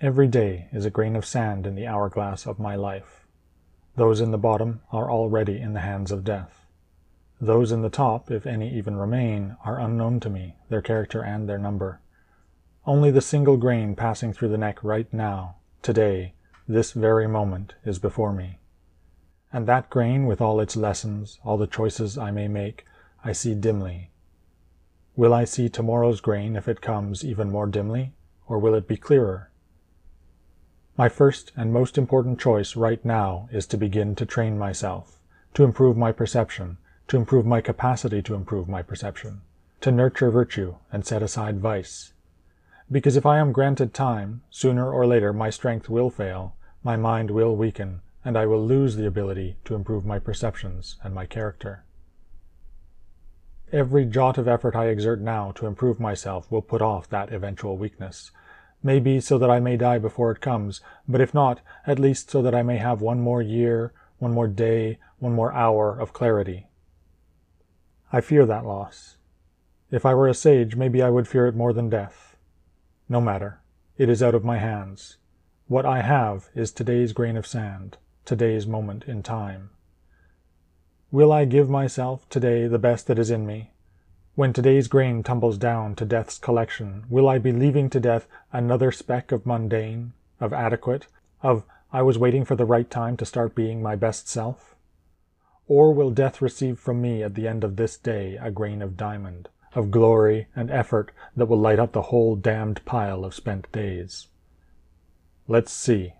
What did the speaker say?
Every day is a grain of sand in the hourglass of my life. Those in the bottom are already in the hands of death. Those in the top, if any even remain, are unknown to me, their character and their number. Only the single grain passing through the neck right now, today, this very moment, is before me. And that grain, with all its lessons, all the choices I may make, I see dimly. Will I see tomorrow's grain, if it comes, even more dimly, or will it be clearer? My first and most important choice right now is to begin to train myself, to improve my perception, to improve my capacity to improve my perception, to nurture virtue and set aside vice. Because if I am granted time, sooner or later my strength will fail, my mind will weaken, and I will lose the ability to improve my perceptions and my character. Every jot of effort I exert now to improve myself will put off that eventual weakness, maybe so that I may die before it comes, but if not, at least so that I may have one more year, one more day, one more hour of clarity. I fear that loss. If I were a sage, maybe I would fear it more than death. No matter. It is out of my hands. What I have is today's grain of sand, today's moment in time. Will I give myself today the best that is in me, when today's grain tumbles down to death's collection, will I be leaving to death another speck of mundane, of adequate, of I was waiting for the right time to start being my best self? Or will death receive from me at the end of this day a grain of diamond, of glory and effort that will light up the whole damned pile of spent days? Let's see.